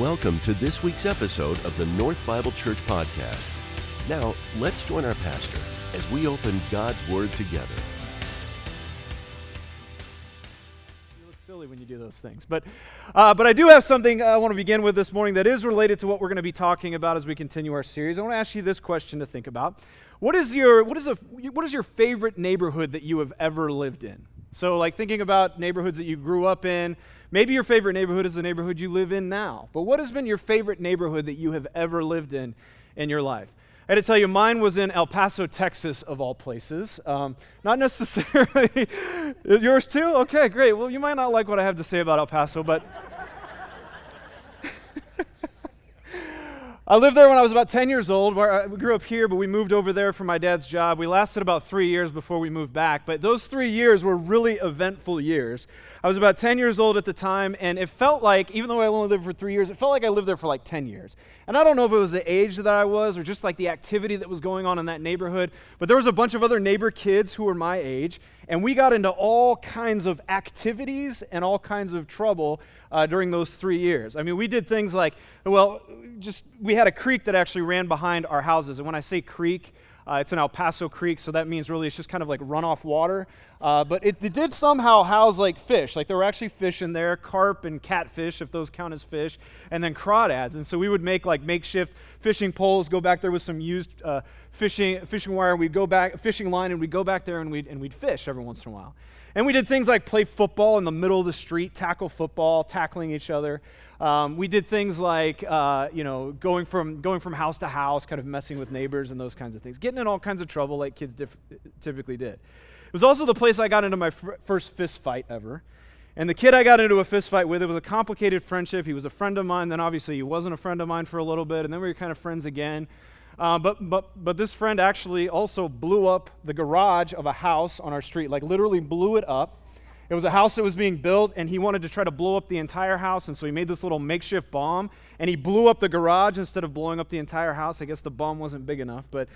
Welcome to this week's episode of the North Bible Church Podcast. Now, let's join our pastor as we open God's Word together. You look silly when you do those things. But, uh, but I do have something I want to begin with this morning that is related to what we're going to be talking about as we continue our series. I want to ask you this question to think about. What is your, what is a, what is your favorite neighborhood that you have ever lived in? So, like thinking about neighborhoods that you grew up in, maybe your favorite neighborhood is the neighborhood you live in now. But what has been your favorite neighborhood that you have ever lived in in your life? I had to tell you, mine was in El Paso, Texas, of all places. Um, not necessarily yours too. Okay, great. Well, you might not like what I have to say about El Paso, but. I lived there when I was about 10 years old. We grew up here, but we moved over there for my dad's job. We lasted about three years before we moved back, but those three years were really eventful years. I was about 10 years old at the time, and it felt like, even though I only lived for three years, it felt like I lived there for like 10 years. And I don't know if it was the age that I was or just like the activity that was going on in that neighborhood, but there was a bunch of other neighbor kids who were my age, and we got into all kinds of activities and all kinds of trouble uh, during those three years. I mean, we did things like, well, just we had a creek that actually ran behind our houses. And when I say creek, uh, it's an El Paso Creek, so that means really it's just kind of like runoff water. Uh, but it, it, did somehow house like fish. Like there were actually fish in there, carp and catfish, if those count as fish, and then crawdads. And so we would make like makeshift fishing poles, go back there with some used uh, fishing, fishing wire, we'd go back, fishing line, and we'd go back there and we'd, and we'd fish every once in a while. And we did things like play football in the middle of the street, tackle football, tackling each other. Um, we did things like, uh, you know, going from, going from house to house, kind of messing with neighbors and those kinds of things, getting in all kinds of trouble like kids diff- typically did. It was also the place I got into my first fist fight ever. And the kid I got into a fist fight with, it was a complicated friendship. He was a friend of mine, then obviously he wasn't a friend of mine for a little bit, and then we were kind of friends again. Uh, but, but, but this friend actually also blew up the garage of a house on our street, like literally blew it up. It was a house that was being built, and he wanted to try to blow up the entire house, and so he made this little makeshift bomb, and he blew up the garage instead of blowing up the entire house. I guess the bomb wasn't big enough, but.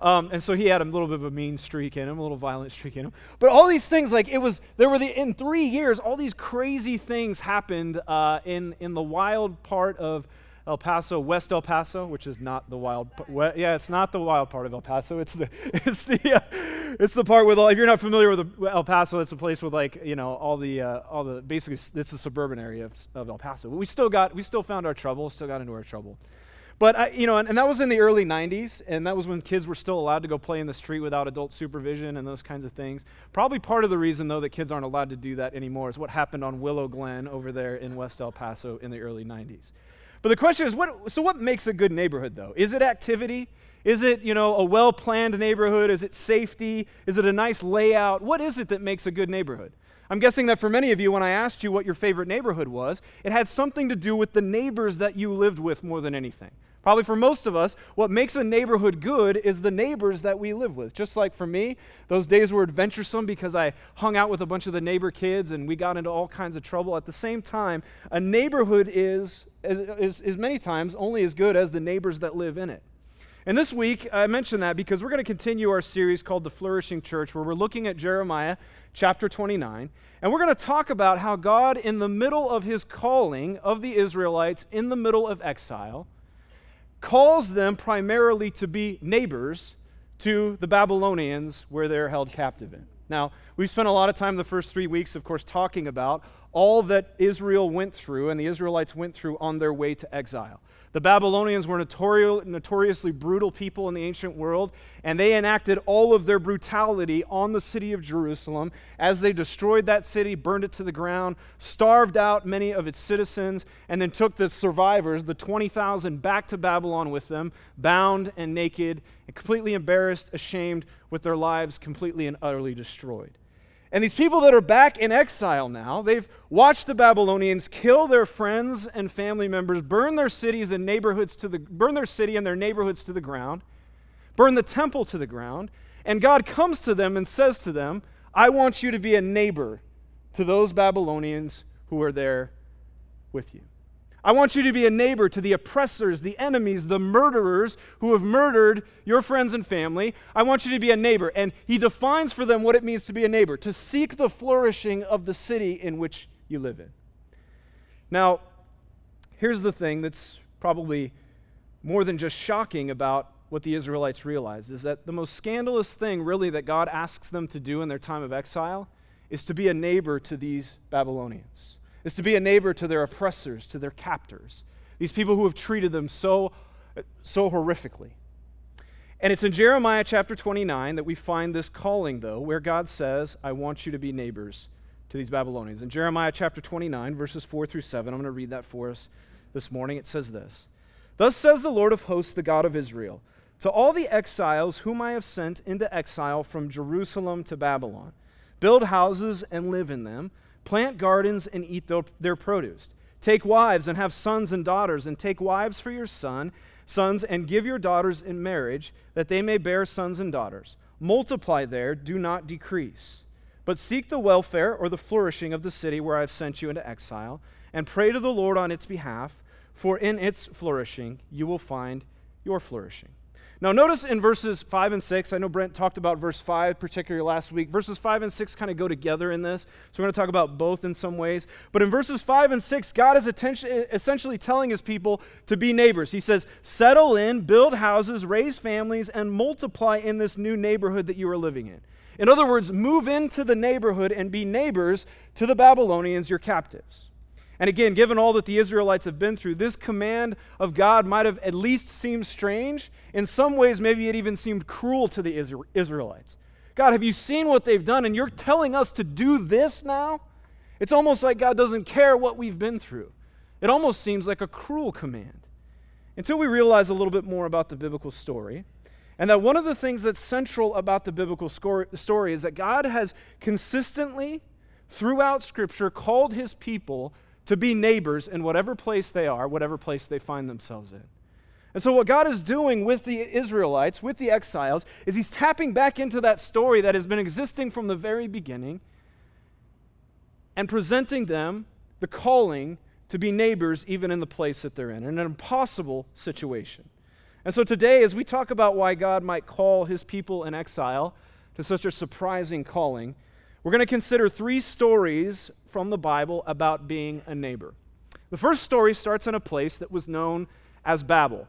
Um, and so he had a little bit of a mean streak in him, a little violent streak in him. But all these things, like it was, there were the, in three years, all these crazy things happened uh, in, in the wild part of El Paso, West El Paso, which is not the wild. Yeah, it's not the wild part of El Paso. It's the it's the uh, it's the part with all. If you're not familiar with El Paso, it's a place with like you know all the uh, all the basically it's the suburban area of, of, El Paso. But we still got we still found our trouble, still got into our trouble. But I, you know, and, and that was in the early '90s, and that was when kids were still allowed to go play in the street without adult supervision and those kinds of things. Probably part of the reason though that kids aren't allowed to do that anymore is what happened on Willow Glen over there in West El Paso in the early '90s. But the question is, what, so what makes a good neighborhood, though? Is it activity? Is it, you know, a well-planned neighborhood? Is it safety? Is it a nice layout? What is it that makes a good neighborhood? I'm guessing that for many of you, when I asked you what your favorite neighborhood was, it had something to do with the neighbors that you lived with more than anything. Probably for most of us, what makes a neighborhood good is the neighbors that we live with. Just like for me, those days were adventuresome because I hung out with a bunch of the neighbor kids and we got into all kinds of trouble. At the same time, a neighborhood is, is, is many times only as good as the neighbors that live in it. And this week, I mentioned that because we're going to continue our series called The Flourishing Church, where we're looking at Jeremiah chapter 29. And we're going to talk about how God, in the middle of his calling of the Israelites in the middle of exile, calls them primarily to be neighbors to the Babylonians where they're held captive in. Now, we've spent a lot of time the first three weeks, of course, talking about all that Israel went through and the Israelites went through on their way to exile. The Babylonians were notoriously brutal people in the ancient world, and they enacted all of their brutality on the city of Jerusalem as they destroyed that city, burned it to the ground, starved out many of its citizens, and then took the survivors, the 20,000, back to Babylon with them, bound and naked, and completely embarrassed, ashamed, with their lives completely and utterly destroyed. And these people that are back in exile now, they've watched the Babylonians kill their friends and family members, burn their cities and neighborhoods to the burn their city and their neighborhoods to the ground, burn the temple to the ground, and God comes to them and says to them, "I want you to be a neighbor to those Babylonians who are there with you." I want you to be a neighbor to the oppressors, the enemies, the murderers who have murdered your friends and family. I want you to be a neighbor. And he defines for them what it means to be a neighbor to seek the flourishing of the city in which you live in. Now, here's the thing that's probably more than just shocking about what the Israelites realize is that the most scandalous thing, really, that God asks them to do in their time of exile is to be a neighbor to these Babylonians, is to be a neighbor to their oppressors, to their captors, these people who have treated them so, so horrifically. And it's in Jeremiah chapter 29 that we find this calling, though, where God says, I want you to be neighbors to these Babylonians. In Jeremiah chapter 29, verses 4 through 7, I'm going to read that for us this morning. It says this Thus says the Lord of hosts, the God of Israel to all the exiles whom I have sent into exile from Jerusalem to Babylon. Build houses and live in them, plant gardens and eat their produce. Take wives and have sons and daughters, and take wives for your son, sons, and give your daughters in marriage, that they may bear sons and daughters. Multiply there, do not decrease. But seek the welfare or the flourishing of the city where I have sent you into exile, and pray to the Lord on its behalf, for in its flourishing you will find your flourishing. Now, notice in verses 5 and 6, I know Brent talked about verse 5 particularly last week. Verses 5 and 6 kind of go together in this, so we're going to talk about both in some ways. But in verses 5 and 6, God is essentially telling his people to be neighbors. He says, Settle in, build houses, raise families, and multiply in this new neighborhood that you are living in. In other words, move into the neighborhood and be neighbors to the Babylonians, your captives. And again, given all that the Israelites have been through, this command of God might have at least seemed strange. In some ways, maybe it even seemed cruel to the Israelites. God, have you seen what they've done? And you're telling us to do this now? It's almost like God doesn't care what we've been through. It almost seems like a cruel command. Until we realize a little bit more about the biblical story, and that one of the things that's central about the biblical story is that God has consistently, throughout Scripture, called his people to be neighbors in whatever place they are, whatever place they find themselves in. And so, what God is doing with the Israelites, with the exiles, is He's tapping back into that story that has been existing from the very beginning and presenting them the calling to be neighbors even in the place that they're in, in an impossible situation. And so, today, as we talk about why God might call His people in exile to such a surprising calling, we're going to consider three stories from the Bible about being a neighbor. The first story starts in a place that was known as Babel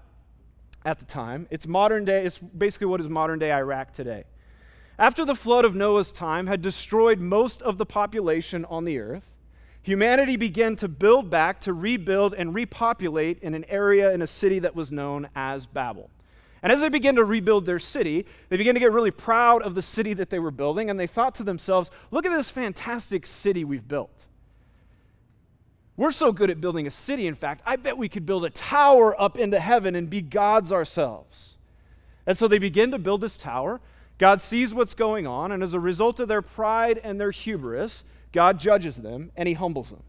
at the time. It's modern day, it's basically what is modern day Iraq today. After the flood of Noah's time had destroyed most of the population on the earth, humanity began to build back, to rebuild, and repopulate in an area in a city that was known as Babel. And as they began to rebuild their city, they began to get really proud of the city that they were building, and they thought to themselves, look at this fantastic city we've built. We're so good at building a city, in fact, I bet we could build a tower up into heaven and be gods ourselves. And so they begin to build this tower. God sees what's going on, and as a result of their pride and their hubris, God judges them and he humbles them.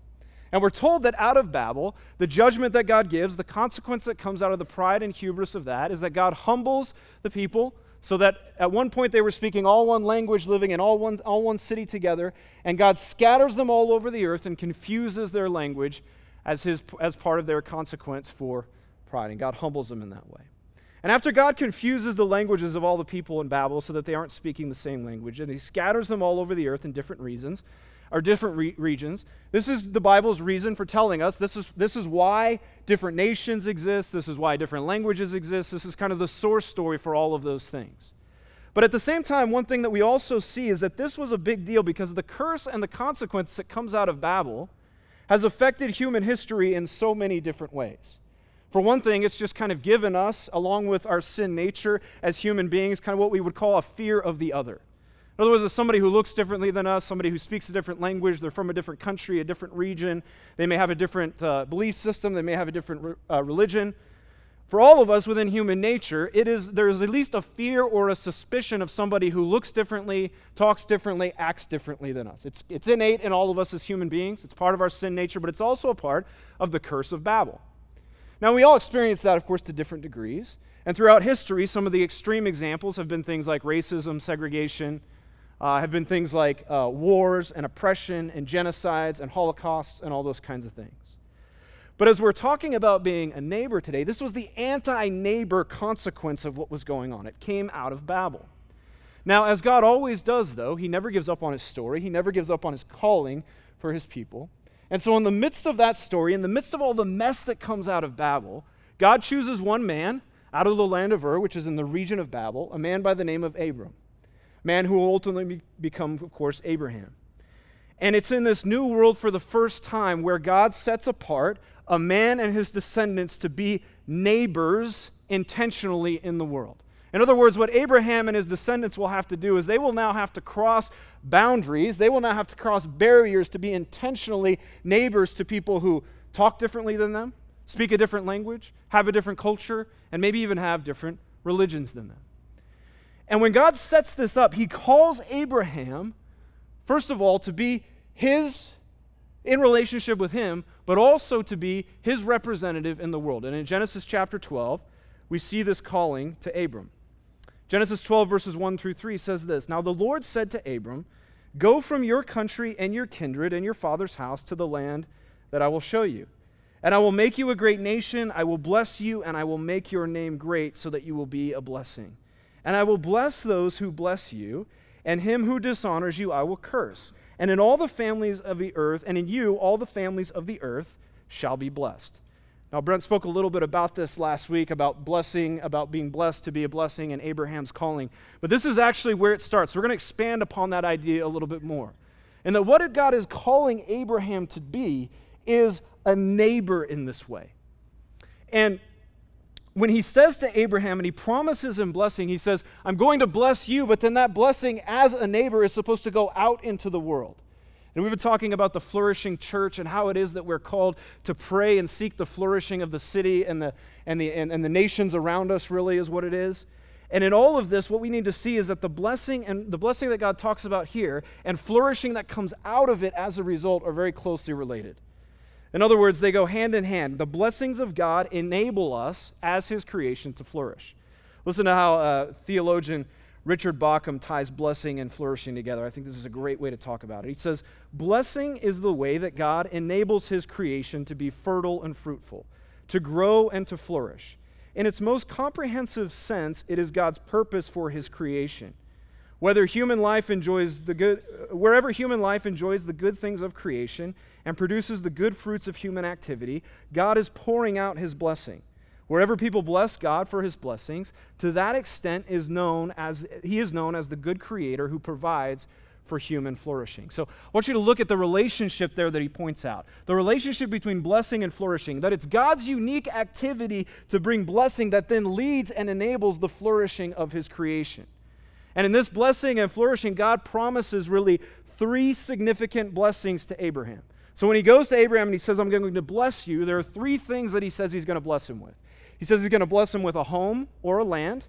And we're told that out of Babel, the judgment that God gives, the consequence that comes out of the pride and hubris of that, is that God humbles the people so that at one point they were speaking all one language, living in all one, all one city together, and God scatters them all over the earth and confuses their language as, his, as part of their consequence for pride. And God humbles them in that way. And after God confuses the languages of all the people in Babel so that they aren't speaking the same language, and he scatters them all over the earth in different reasons, are different re- regions. This is the Bible's reason for telling us this is, this is why different nations exist, this is why different languages exist. This is kind of the source story for all of those things. But at the same time, one thing that we also see is that this was a big deal because the curse and the consequence that comes out of Babel has affected human history in so many different ways. For one thing, it's just kind of given us, along with our sin nature as human beings, kind of what we would call a fear of the other. In other words, it's somebody who looks differently than us, somebody who speaks a different language, they're from a different country, a different region, they may have a different uh, belief system, they may have a different uh, religion. For all of us within human nature, it is, there is at least a fear or a suspicion of somebody who looks differently, talks differently, acts differently than us. It's, it's innate in all of us as human beings. It's part of our sin nature, but it's also a part of the curse of Babel. Now, we all experience that, of course, to different degrees. And throughout history, some of the extreme examples have been things like racism, segregation, uh, have been things like uh, wars and oppression and genocides and holocausts and all those kinds of things. But as we're talking about being a neighbor today, this was the anti neighbor consequence of what was going on. It came out of Babel. Now, as God always does, though, He never gives up on His story, He never gives up on His calling for His people. And so, in the midst of that story, in the midst of all the mess that comes out of Babel, God chooses one man out of the land of Ur, which is in the region of Babel, a man by the name of Abram, man who will ultimately become, of course, Abraham. And it's in this new world for the first time where God sets apart a man and his descendants to be neighbors intentionally in the world. In other words, what Abraham and his descendants will have to do is they will now have to cross boundaries. They will now have to cross barriers to be intentionally neighbors to people who talk differently than them, speak a different language, have a different culture, and maybe even have different religions than them. And when God sets this up, he calls Abraham, first of all, to be his, in relationship with him, but also to be his representative in the world. And in Genesis chapter 12, we see this calling to Abram. Genesis 12, verses 1 through 3 says this Now the Lord said to Abram, Go from your country and your kindred and your father's house to the land that I will show you. And I will make you a great nation. I will bless you, and I will make your name great so that you will be a blessing. And I will bless those who bless you, and him who dishonors you I will curse. And in all the families of the earth, and in you all the families of the earth shall be blessed. Now, Brent spoke a little bit about this last week about blessing, about being blessed to be a blessing and Abraham's calling. But this is actually where it starts. We're going to expand upon that idea a little bit more. And that what God is calling Abraham to be is a neighbor in this way. And when he says to Abraham and he promises him blessing, he says, I'm going to bless you, but then that blessing as a neighbor is supposed to go out into the world. And we've been talking about the flourishing church and how it is that we're called to pray and seek the flourishing of the city and the, and the, and, and the nations around us, really, is what it is. And in all of this, what we need to see is that the blessing and the blessing that God talks about here and flourishing that comes out of it as a result are very closely related. In other words, they go hand in hand. The blessings of God enable us as His creation to flourish. Listen to how uh, theologian Richard Bauckham ties blessing and flourishing together. I think this is a great way to talk about it. He says, Blessing is the way that God enables his creation to be fertile and fruitful, to grow and to flourish. In its most comprehensive sense, it is God's purpose for his creation. Whether human life enjoys the good, wherever human life enjoys the good things of creation and produces the good fruits of human activity, God is pouring out his blessing. Wherever people bless God for his blessings, to that extent is known as he is known as the good creator who provides for human flourishing. So I want you to look at the relationship there that he points out. The relationship between blessing and flourishing, that it's God's unique activity to bring blessing that then leads and enables the flourishing of his creation. And in this blessing and flourishing, God promises really three significant blessings to Abraham. So when he goes to Abraham and he says, I'm going to bless you, there are three things that he says he's going to bless him with. He says he's going to bless him with a home or a land.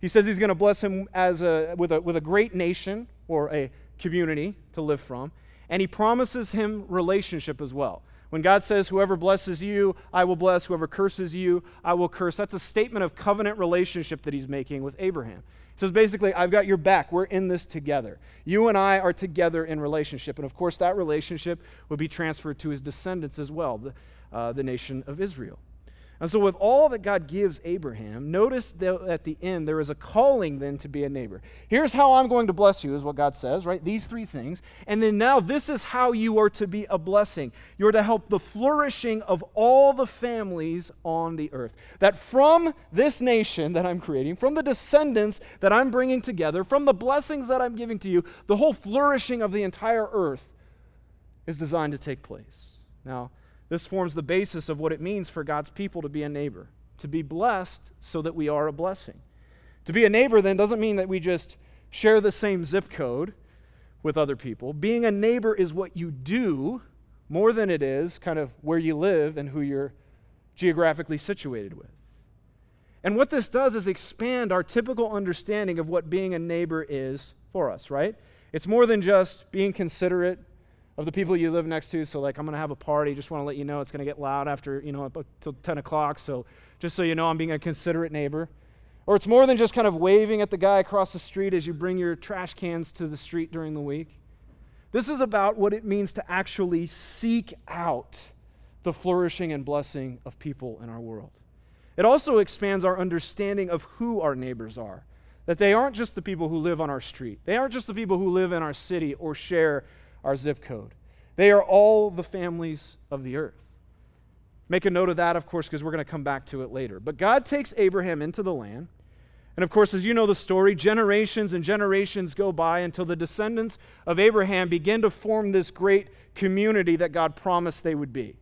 He says he's going to bless him as a, with, a, with a great nation or a community to live from. And he promises him relationship as well. When God says, Whoever blesses you, I will bless. Whoever curses you, I will curse, that's a statement of covenant relationship that he's making with Abraham. He says basically, I've got your back. We're in this together. You and I are together in relationship. And of course, that relationship would be transferred to his descendants as well, the, uh, the nation of Israel. And so, with all that God gives Abraham, notice that at the end there is a calling then to be a neighbor. Here's how I'm going to bless you, is what God says, right? These three things. And then now this is how you are to be a blessing. You're to help the flourishing of all the families on the earth. That from this nation that I'm creating, from the descendants that I'm bringing together, from the blessings that I'm giving to you, the whole flourishing of the entire earth is designed to take place. Now, this forms the basis of what it means for God's people to be a neighbor, to be blessed so that we are a blessing. To be a neighbor then doesn't mean that we just share the same zip code with other people. Being a neighbor is what you do more than it is kind of where you live and who you're geographically situated with. And what this does is expand our typical understanding of what being a neighbor is for us, right? It's more than just being considerate, of the people you live next to. So, like, I'm to have a party. Just want to let you know it's to get loud after, you know, until 10 o'clock. So, just so you know, I'm being a considerate neighbor. Or it's more than just kind of waving at the guy across the street as you bring your trash cans to the street during the week. This is about what it means to actually seek out the flourishing and blessing of people in our world. It also expands our understanding of who our neighbors are. That they aren't just the people who live on our street, they aren't just the people who live in our city or share our zip code. They are all the families of the earth. Make a note of that, of course, because we're going to come back to it later. But God takes Abraham into the land. And of course, as you know the story, generations and generations go by until the descendants of Abraham begin to form this great community that God promised they would be.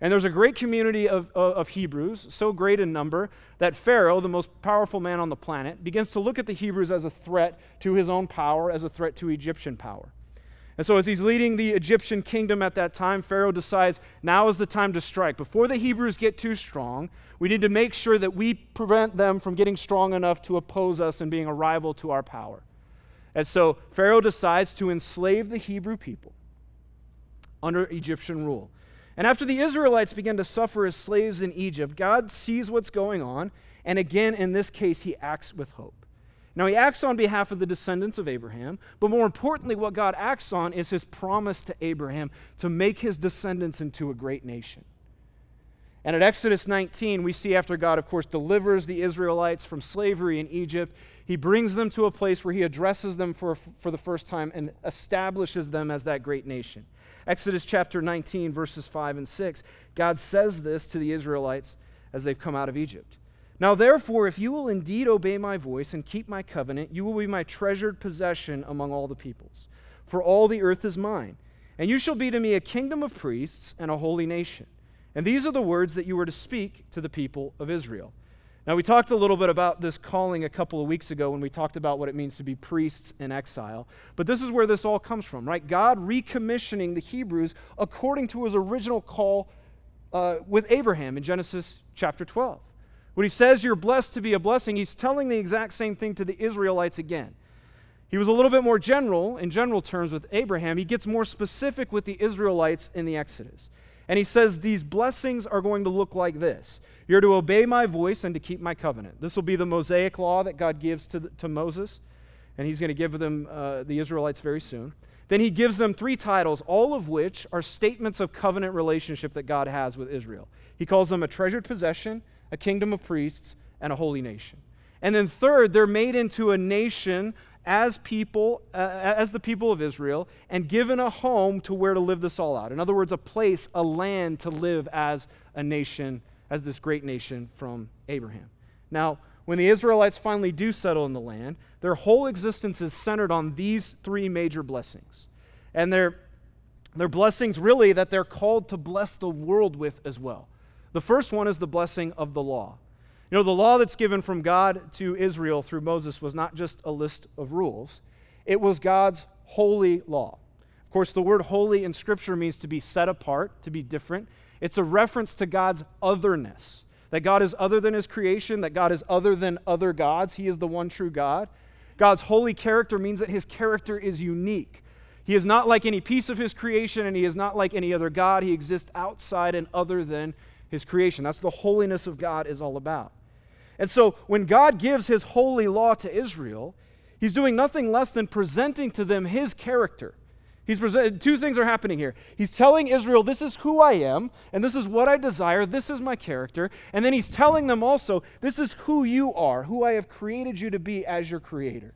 And there's a great community of, of, Hebrews, so great in number, that Pharaoh, the most powerful man on the planet, begins to look at the Hebrews as a threat to his own power, as a threat to Egyptian power. And so, as he's leading the Egyptian kingdom at that time, Pharaoh decides now is the time to strike. Before the Hebrews get too strong, we need to make sure that we prevent them from getting strong enough to oppose us and being a rival to our power. And so, Pharaoh decides to enslave the Hebrew people under Egyptian rule. And after the Israelites begin to suffer as slaves in Egypt, God sees what's going on, and again, in this case, he acts with hope. Now, he acts on behalf of the descendants of Abraham, but more importantly, what God acts on is his promise to Abraham to make his descendants into a great nation. And at Exodus 19, we see after God, of course, delivers the Israelites from slavery in Egypt, he brings them to a place where he addresses them for, for the first time and establishes them as that great nation. Exodus chapter 19, verses 5 and 6, God says this to the Israelites as they've come out of Egypt. Now, therefore, if you will indeed obey my voice and keep my covenant, you will be my treasured possession among all the peoples. For all the earth is mine. And you shall be to me a kingdom of priests and a holy nation. And these are the words that you were to speak to the people of Israel. Now, we talked a little bit about this calling a couple of weeks ago when we talked about what it means to be priests in exile. But this is where this all comes from, right? God recommissioning the Hebrews according to his original call uh, with Abraham in Genesis chapter 12. When he says you're blessed to be a blessing, he's telling the exact same thing to the Israelites again. He was a little bit more general, in general terms, with Abraham. He gets more specific with the Israelites in the Exodus. And he says, These blessings are going to look like this You're to obey my voice and to keep my covenant. This will be the Mosaic law that God gives to, the, to Moses, and he's going to give them, uh, the Israelites, very soon. Then he gives them three titles, all of which are statements of covenant relationship that God has with Israel. He calls them a treasured possession, a kingdom of priests, and a holy nation. And then, third, they're made into a nation as people, uh, as the people of Israel, and given a home to where to live this all out. In other words, a place, a land to live as a nation, as this great nation from Abraham. Now, when the Israelites finally do settle in the land, their whole existence is centered on these three major blessings. And they're, they're blessings really that they're called to bless the world with as well. The first one is the blessing of the law. You know, the law that's given from God to Israel through Moses was not just a list of rules, it was God's holy law. Of course, the word holy in Scripture means to be set apart, to be different. It's a reference to God's otherness, that God is other than his creation, that God is other than other gods. He is the one true God. God's holy character means that his character is unique. He is not like any piece of his creation, and he is not like any other God. He exists outside and other than his creation. That's the holiness of God is all about. And so when God gives his holy law to Israel, he's doing nothing less than presenting to them his character. He's presented two things are happening here. He's telling Israel, this is who I am, and this is what I desire, this is my character. And then he's telling them also, this is who you are, who I have created you to be as your creator.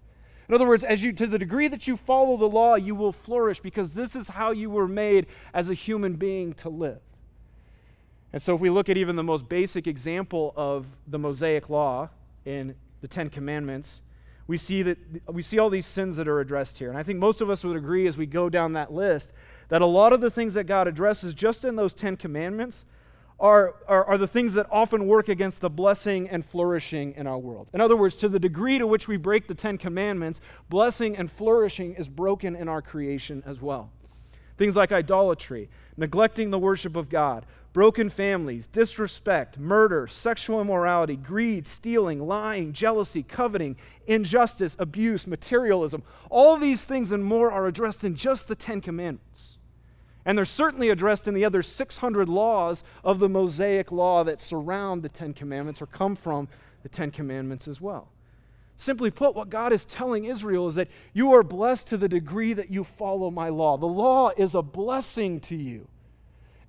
In other words, as you to the degree that you follow the law, you will flourish because this is how you were made as a human being to live. And so, if we look at even the most basic example of the Mosaic law in the Ten Commandments, we see that we see all these sins that are addressed here. And I think most of us would agree as we go down that list that a lot of the things that God addresses just in those Ten Commandments are, are, are, the things that often work against the blessing and flourishing in our world. In other words, to the degree to which we break the Ten Commandments, blessing and flourishing is broken in our creation as well. Things like idolatry, neglecting the worship of God, broken families, disrespect, murder, sexual immorality, greed, stealing, lying, jealousy, coveting, injustice, abuse, materialism. All these things and more are addressed in just the Ten Commandments. And they're certainly addressed in the other 600 laws of the Mosaic law that surround the Ten Commandments or come from the Ten Commandments as well. Simply put, what God is telling Israel is that you are blessed to the degree that you follow my law. The law is a blessing to you.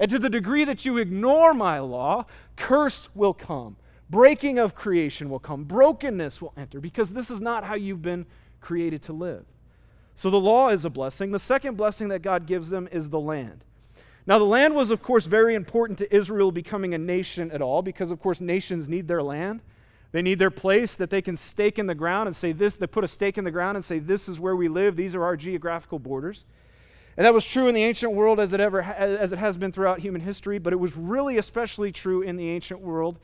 And to the degree that you ignore my law, curse will come. Breaking of creation will come. Brokenness will enter because this is not how you've been created to live. So the law is a blessing. The second blessing that God gives them is the land. Now, the land was, of course, very important to Israel becoming a nation at all, because, of course, nations need their land. They need their place that they can stake in the ground and say this, they put a stake in the ground and say, This is where we live, these are our geographical borders. And that was true in the ancient world as it, ever, as it has been throughout human history, but it was really especially true in the ancient world.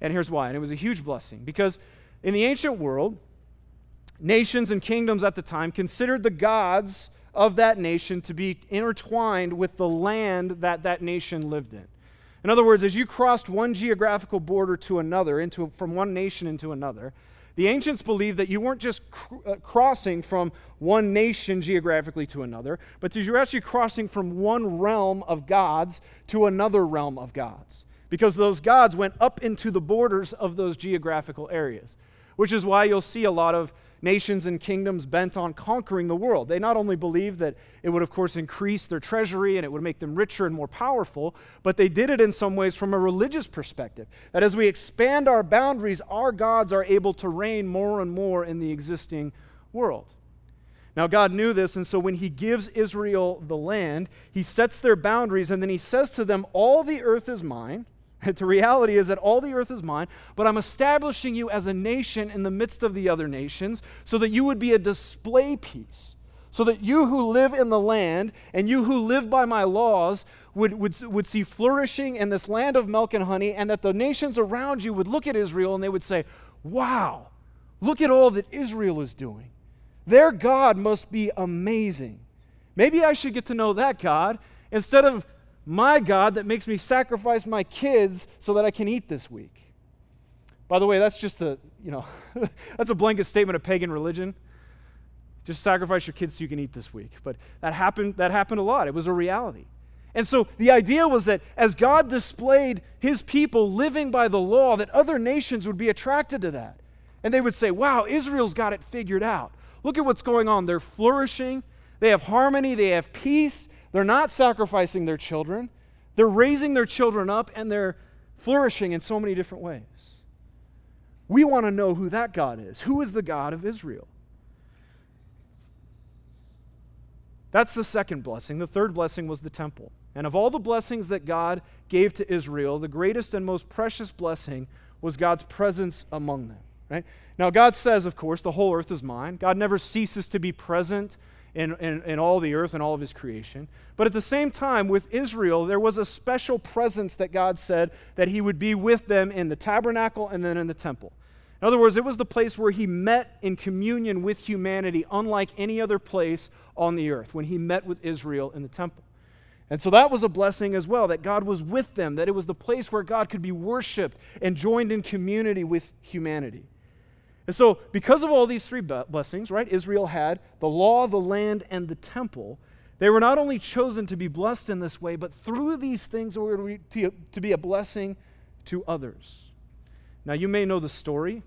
And here's why. And it was a huge blessing because in the ancient world, nations and kingdoms at the time considered the gods of that nation to be intertwined with the land that that nation lived in. In other words, as you crossed one geographical border to another, into, from one nation into another, the ancients believed that you weren't just cr- uh, crossing from one nation geographically to another, but that you're actually crossing from one realm of gods to another realm of gods. Because those gods went up into the borders of those geographical areas, which is why you'll see a lot of nations and kingdoms bent on conquering the world. They not only believed that it would, of course, increase their treasury and it would make them richer and more powerful, but they did it in some ways from a religious perspective. That as we expand our boundaries, our gods are able to reign more and more in the existing world. Now, God knew this, and so when He gives Israel the land, He sets their boundaries, and then He says to them, All the earth is mine. The reality is that all the earth is mine, but I'm establishing you as a nation in the midst of the other nations so that you would be a display piece. So that you who live in the land and you who live by my laws would, would, would see flourishing in this land of milk and honey, and that the nations around you would look at Israel and they would say, Wow, look at all that Israel is doing. Their God must be amazing. Maybe I should get to know that God instead of my God that makes me sacrifice my kids so that I can eat this week. By the way, that's just a, you know, that's a blanket statement of pagan religion. Just sacrifice your kids so you can eat this week. But that happened, that happened a lot. It was a reality. And so the idea was that as God displayed his people living by the law, that other nations would be attracted to that. And they would say, wow, Israel's got it figured out. Look at what's going on. They're flourishing, they have harmony, they have peace, they're not sacrificing their children, they're raising their children up, and they're flourishing in so many different ways. We want to know who that God is. Who is the God of Israel? That's the second blessing. The third blessing was the temple. And of all the blessings that God gave to Israel, the greatest and most precious blessing was God's presence among them. Right? Now, God says, of course, the whole earth is mine. God never ceases to be present in, all the earth and all of his creation. But at the same time, with Israel, there was a special presence that God said that he would be with them in the tabernacle and then in the temple. In other words, it was the place where he met in communion with humanity, unlike any other place on the earth, when he met with Israel in the temple. And so that was a blessing as well, that God was with them, that it was the place where God could be worshiped and joined in community with humanity. And so, because of all these three blessings, right, Israel had the law, the land, and the temple. They were not only chosen to be blessed in this way, but through these things, were to be a blessing to others. Now, you may know the story.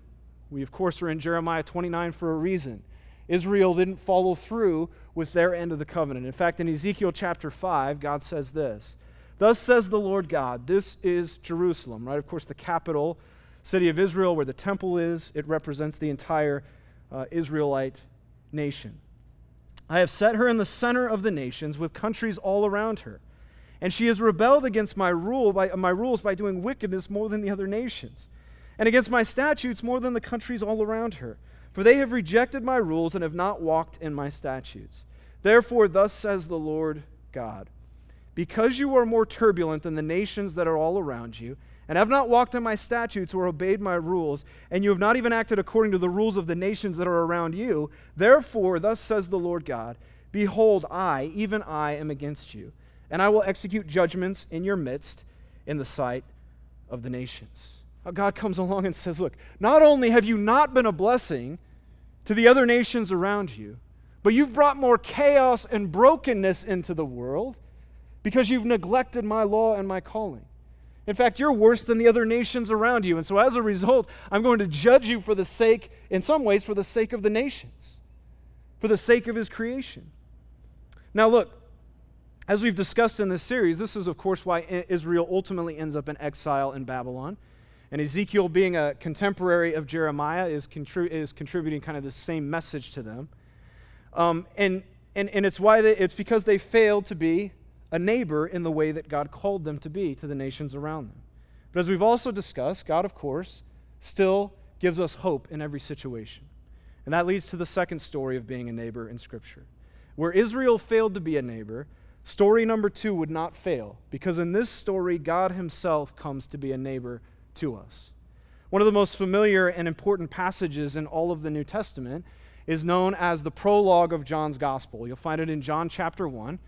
We, of course, are in Jeremiah 29 for a reason. Israel didn't follow through with their end of the covenant. In fact, in Ezekiel chapter 5, God says this Thus says the Lord God, this is Jerusalem, right? Of course, the capital city of Israel, where the temple is. It represents the entire uh, Israelite nation. I have set her in the center of the nations with countries all around her. And she has rebelled against my rule by my rules by doing wickedness more than the other nations, and against my statutes more than the countries all around her. For they have rejected my rules and have not walked in my statutes. Therefore, thus says the Lord God Because you are more turbulent than the nations that are all around you, and have not walked in my statutes or obeyed my rules, and you have not even acted according to the rules of the nations that are around you, therefore, thus says the Lord God Behold, I, even I, am against you, and I will execute judgments in your midst in the sight of the nations. God comes along and says, Look, not only have you not been a blessing to the other nations around you, but you've brought more chaos and brokenness into the world because you've neglected my law and my calling. In fact, you're worse than the other nations around you. And so as a result, I'm going to judge you for the sake, in some ways, for the sake of the nations, for the sake of his creation. Now, look, as we've discussed in this series, this is, of course, why Israel ultimately ends up in exile in Babylon. And Ezekiel, being a contemporary of Jeremiah, is, contri- is contributing kind of the same message to them. Um, and, and, and it's why they, it's because they failed to be a neighbor in the way that God called them to be to the nations around them. But as we've also discussed, God, of course, still gives us hope in every situation. And that leads to the second story of being a neighbor in Scripture. Where Israel failed to be a neighbor, story number two would not fail, because in this story, God Himself comes to be a neighbor to us. One of the most familiar and important passages in all of the New Testament is known as the prologue of John's Gospel. You'll find it in John chapter 1.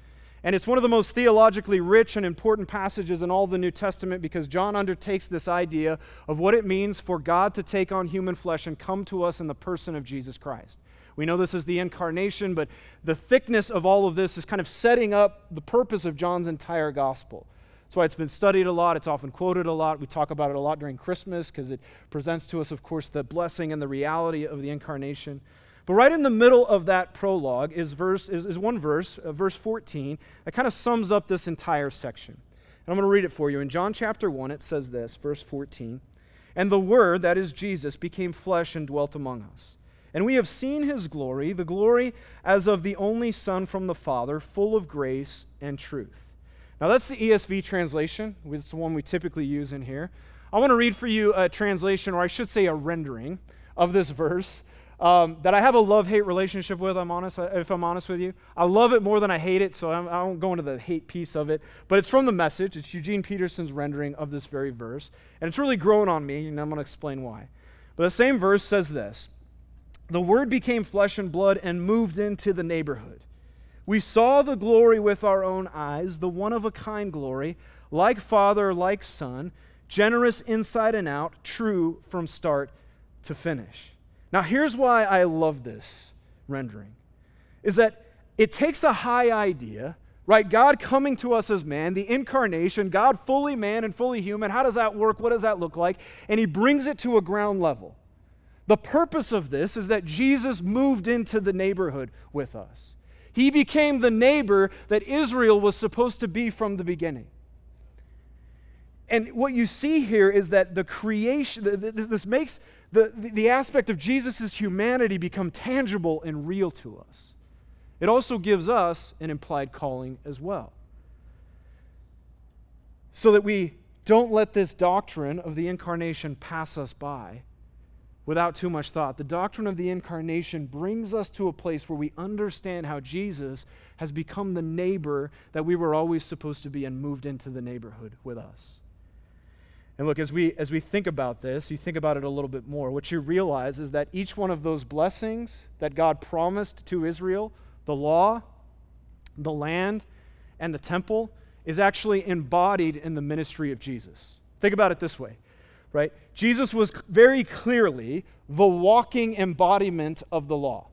And it's one of the most theologically rich and important passages in all the New Testament because John undertakes this idea of what it means for God to take on human flesh and come to us in the person of Jesus Christ. We know this is the incarnation, but the thickness of all of this is kind of setting up the purpose of John's entire gospel. That's why it's been studied a lot. It's often quoted a lot. We talk about it a lot during Christmas because it presents to us, of course, the blessing and the reality of the incarnation. But right in the middle of that prologue is, verse, is, is one verse, uh, verse 14, that kind of sums up this entire section. And I'm going to read it for you. In John chapter 1, it says this, verse 14 And the Word, that is Jesus, became flesh and dwelt among us. And we have seen his glory, the glory as of the only Son from the Father, full of grace and truth. Now, that's the ESV translation. It's the one we typically use in here. I want to read for you a translation, or I should say a rendering, of this verse um, that I have a love hate relationship with, I'm honest, if I'm honest with you. I love it more than I hate it, so I'm, I won't go into the hate piece of it. But it's from the message. It's Eugene Peterson's rendering of this very verse. And it's really grown on me, and I'm going to explain why. But the same verse says this The Word became flesh and blood and moved into the neighborhood. We saw the glory with our own eyes, the one of a kind glory, like Father, like Son, generous inside and out, true from start to finish. Now, here's why I love this rendering is that it takes a high idea, right? God coming to us as man, the incarnation, God fully man and fully human. How does that work? What does that look like? And he brings it to a ground level. The purpose of this is that Jesus moved into the neighborhood with us. He became the neighbor that Israel was supposed to be from the beginning. And what you see here is that the creation, this makes the, the aspect of Jesus' humanity become tangible and real to us. It also gives us an implied calling as well. So that we don't let this doctrine of the incarnation pass us by without too much thought. The doctrine of the incarnation brings us to a place where we understand how Jesus has become the neighbor that we were always supposed to be and moved into the neighborhood with us. And look, as we, as we think about this, you think about it a little bit more, what you realize is that each one of those blessings that God promised to Israel, the law, the land, and the temple, is actually embodied in the ministry of Jesus. Think about it this way, right? Jesus was very clearly the walking embodiment of the law.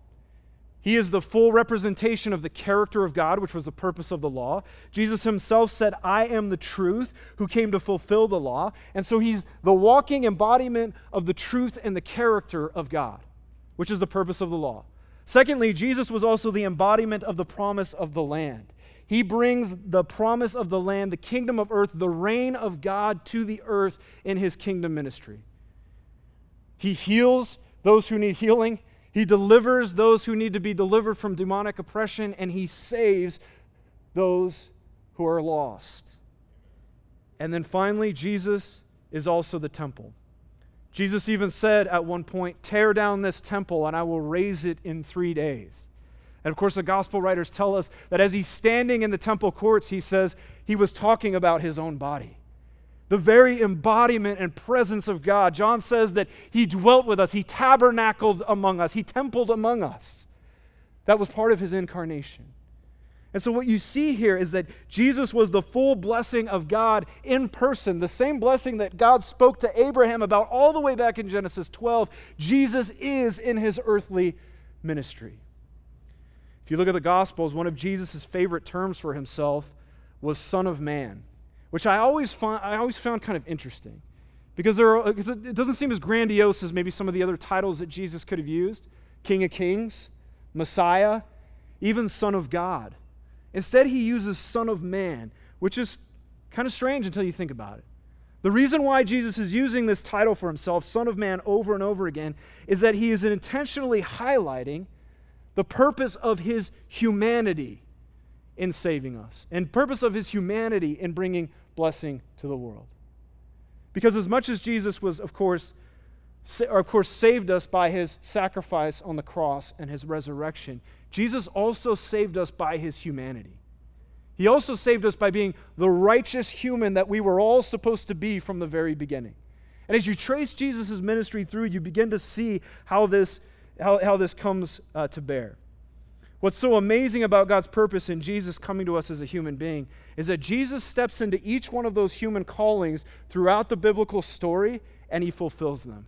He is the full representation of the character of God, which was the purpose of the law. Jesus himself said, I am the truth who came to fulfill the law. And so he's the walking embodiment of the truth and the character of God, which is the purpose of the law. Secondly, Jesus was also the embodiment of the promise of the land. He brings the promise of the land, the kingdom of earth, the reign of God to the earth in his kingdom ministry. He heals those who need healing. He delivers those who need to be delivered from demonic oppression, and he saves those who are lost. And then finally, Jesus is also the temple. Jesus even said at one point, Tear down this temple, and I will raise it in three days. And of course, the gospel writers tell us that as he's standing in the temple courts, he says he was talking about his own body the very embodiment and presence of God. John says that he dwelt with us, he tabernacled among us, he templed among us. That was part of his incarnation. And so, what you see here is that Jesus was the full blessing of God in person, the same blessing that God spoke to Abraham about all the way back in Genesis 12. Jesus is in his earthly ministry. If you look at the Gospels, one of Jesus' favorite terms for himself was Son of Man which I always, find, I always found kind of interesting because, there because uh, it doesn't seem as grandiose as maybe some of the other titles that Jesus could have used King of Kings, Messiah, even Son of God. Instead, he uses Son of Man, which is kind of strange until you think about it. The reason why Jesus is using this title for himself, Son of Man, over and over again, is that he is intentionally highlighting the purpose of his humanity in saving us, and purpose of his humanity in bringing blessing to the world. Because as much as Jesus was, of course, or of course, saved us by his sacrifice on the cross and his resurrection, Jesus also saved us by his humanity. He also saved us by being the righteous human that we were all supposed to be from the very beginning. And as you trace Jesus' ministry through, you begin to see how this, how, how this comes uh, to bear. What's so amazing about God's purpose in Jesus coming to us as a human being is that Jesus steps into each one of those human callings throughout the biblical story and he fulfills them.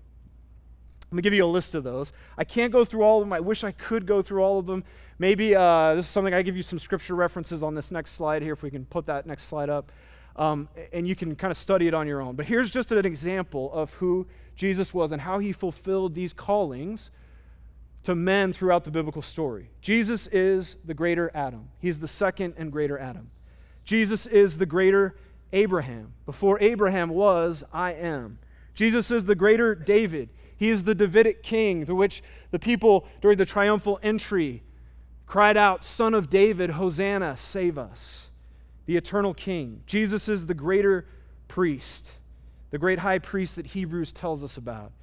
Let me give you a list of those. I can't go through all of them. I wish I could go through all of them. Maybe uh, this is something I give you some scripture references on this next slide here, if we can put that next slide up. Um, and you can kind of study it on your own. But here's just an example of who Jesus was and how he fulfilled these callings to men throughout the biblical story. Jesus is the greater Adam, he's the second and greater Adam. Jesus is the greater Abraham. Before Abraham was, I am. Jesus is the greater David. He is the Davidic king through which the people during the triumphal entry cried out, Son of David, Hosanna, save us. The eternal king. Jesus is the greater priest, the great high priest that Hebrews tells us about.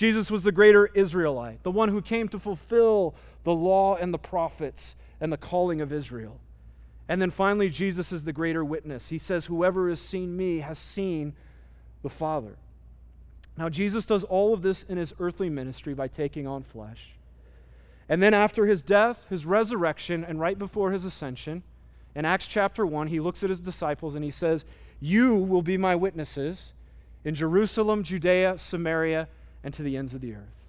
Jesus was the greater Israelite, the one who came to fulfill the law and the prophets and the calling of Israel. And then finally, Jesus is the greater witness. He says, Whoever has seen me has seen the Father. Now, Jesus does all of this in his earthly ministry by taking on flesh. And then, after his death, his resurrection, and right before his ascension, in Acts chapter 1, he looks at his disciples and he says, You will be my witnesses in Jerusalem, Judea, Samaria, and to the ends of the earth.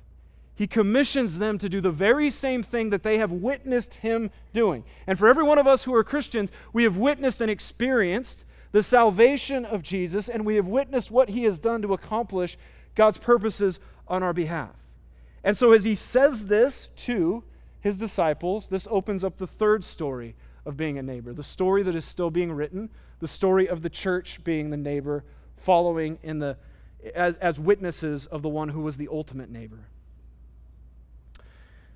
He commissions them to do the very same thing that they have witnessed him doing. And for every one of us who are Christians, we have witnessed and experienced the salvation of Jesus, and we have witnessed what he has done to accomplish God's purposes on our behalf. And so, as he says this to his disciples, this opens up the third story of being a neighbor, the story that is still being written, the story of the church being the neighbor, following in the, as, as witnesses of the one who was the ultimate neighbor.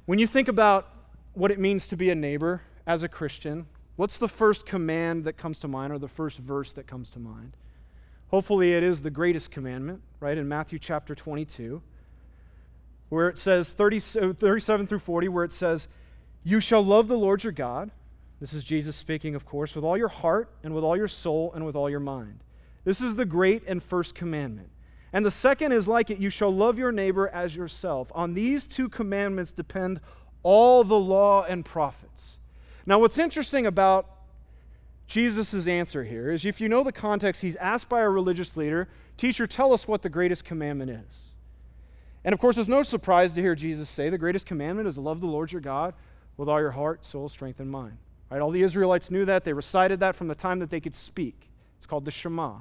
When you think about what it means to be a neighbor as a Christian, what's the first command that comes to mind or the first verse that comes to mind? Hopefully, it is the greatest commandment, right, in Matthew chapter 22, where it says 30, uh, 37 through 40, where it says, You shall love the Lord your God. This is Jesus speaking, of course, with all your heart and with all your soul and with all your mind. This is the great and first commandment. And the second is like it you shall love your neighbor as yourself. On these two commandments depend all the law and prophets. Now, what's interesting about Jesus' answer here is if you know the context, he's asked by a religious leader, Teacher, tell us what the greatest commandment is. And of course, it's no surprise to hear Jesus say the greatest commandment is to love the Lord your God with all your heart, soul, strength, and mind. Right? All the Israelites knew that. They recited that from the time that they could speak. It's called the Shema.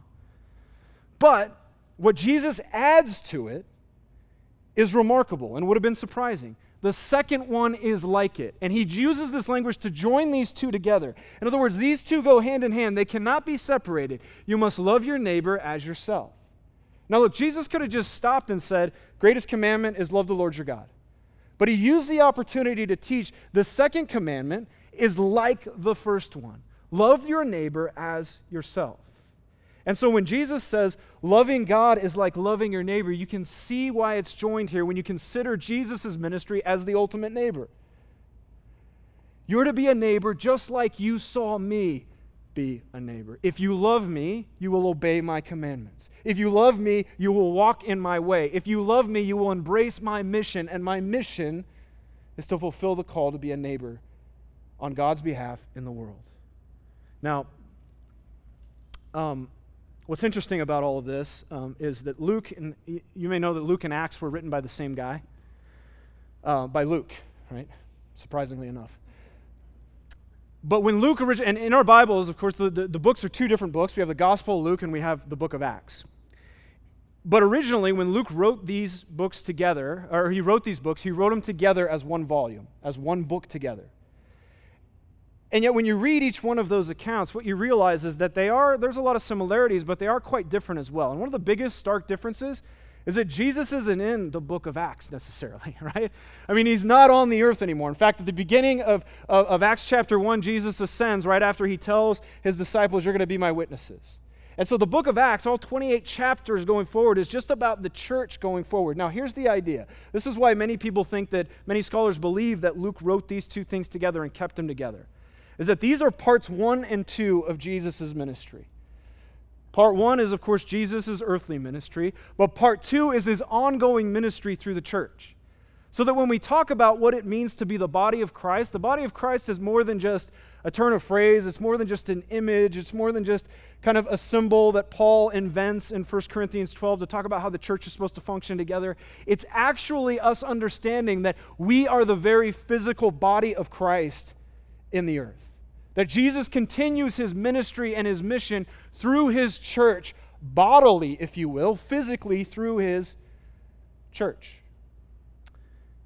But what Jesus adds to it is remarkable and would have been surprising. The second one is like it. And he uses this language to join these two together. In other words, these two go hand in hand, they cannot be separated. You must love your neighbor as yourself. Now, look, Jesus could have just stopped and said, Greatest commandment is love the Lord your God. But he used the opportunity to teach the second commandment is like the first one love your neighbor as yourself. And so when Jesus says loving God is like loving your neighbor, you can see why it's joined here when you consider Jesus' ministry as the ultimate neighbor. You're to be a neighbor just like you saw me be a neighbor. If you love me, you will obey my commandments. If you love me, you will walk in my way. If you love me, you will embrace my mission. And my mission is to fulfill the call to be a neighbor on God's behalf in the world. Now, um, What's interesting about all of this um, is that Luke, and you may know that Luke and Acts were written by the same guy, uh, by Luke, right? Surprisingly enough. But when Luke, orig- and in our Bibles, of course, the, the, the books are two different books. We have the Gospel of Luke and we have the book of Acts. But originally, when Luke wrote these books together, or he wrote these books, he wrote them together as one volume, as one book together. And yet, when you read each one of those accounts, what you realize is that they are, there's a lot of similarities, but they are quite different as well. And one of the biggest stark differences is that Jesus isn't in the book of Acts necessarily, right? I mean, he's not on the earth anymore. In fact, at the beginning of, of, of Acts chapter 1, Jesus ascends right after he tells his disciples, You're going to be my witnesses. And so the book of Acts, all 28 chapters going forward, is just about the church going forward. Now, here's the idea. This is why many people think that, many scholars believe that Luke wrote these two things together and kept them together. Is that these are parts one and two of Jesus' ministry. Part one is, of course, Jesus' earthly ministry, but part two is his ongoing ministry through the church. So that when we talk about what it means to be the body of Christ, the body of Christ is more than just a turn of phrase, it's more than just an image, it's more than just kind of a symbol that Paul invents in 1 Corinthians 12 to talk about how the church is supposed to function together. It's actually us understanding that we are the very physical body of Christ in the earth. That Jesus continues his ministry and his mission through his church, bodily, if you will, physically through his church.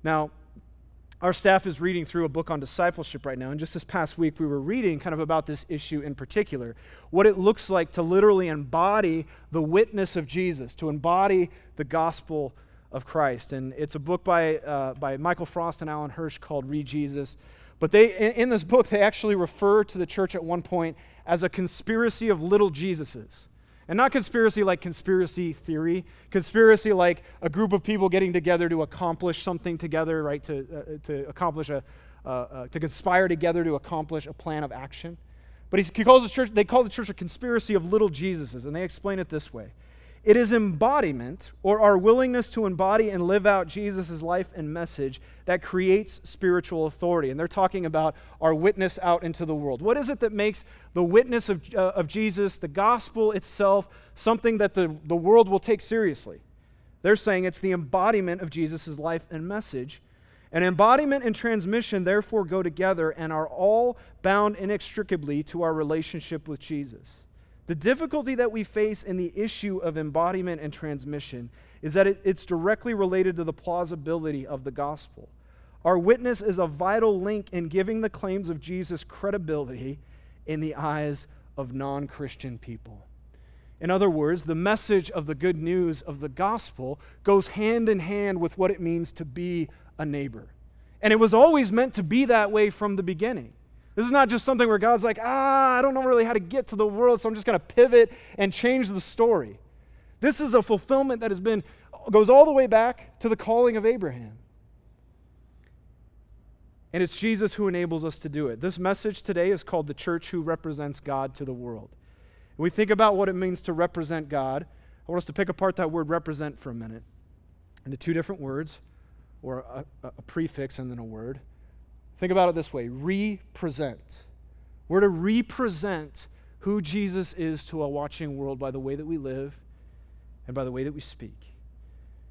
Now, our staff is reading through a book on discipleship right now, and just this past week we were reading kind of about this issue in particular what it looks like to literally embody the witness of Jesus, to embody the gospel of Christ. And it's a book by, uh, by Michael Frost and Alan Hirsch called ReJesus. But they, in, this book, they actually refer to the church at one point as a conspiracy of little Jesuses. And not conspiracy like conspiracy theory, conspiracy like a group of people getting together to accomplish something together, right? To, uh, to accomplish a, uh, uh, to conspire together to accomplish a plan of action. But he calls the church, they call the church a conspiracy of little Jesuses, and they explain it this way it is embodiment, or our willingness to embody and live out Jesus' life and message, that creates spiritual authority. And they're talking about our witness out into the world. What is it that makes the witness of, uh, of Jesus, the gospel itself, something that the, the world will take seriously? They're saying it's the embodiment of Jesus' life and message. And embodiment and transmission, therefore, go together and are all bound inextricably to our relationship with Jesus. The difficulty that we face in the issue of embodiment and transmission is that it, it's directly related to the plausibility of the gospel. Our witness is a vital link in giving the claims of Jesus credibility in the eyes of non Christian people. In other words, the message of the good news of the gospel goes hand in hand with what it means to be a neighbor. And it was always meant to be that way from the beginning. This is not just something where God's like, ah, I don't know really how to get to the world, so I'm just going to pivot and change the story. This is a fulfillment that has been, goes all the way back to the calling of Abraham. And it's Jesus who enables us to do it. This message today is called the church who represents God to the world. When we think about what it means to represent God, I want us to pick apart that word represent for a minute into two different words, or a, a prefix and then a word. Think about it this way represent. We're to represent who Jesus is to a watching world by the way that we live and by the way that we speak.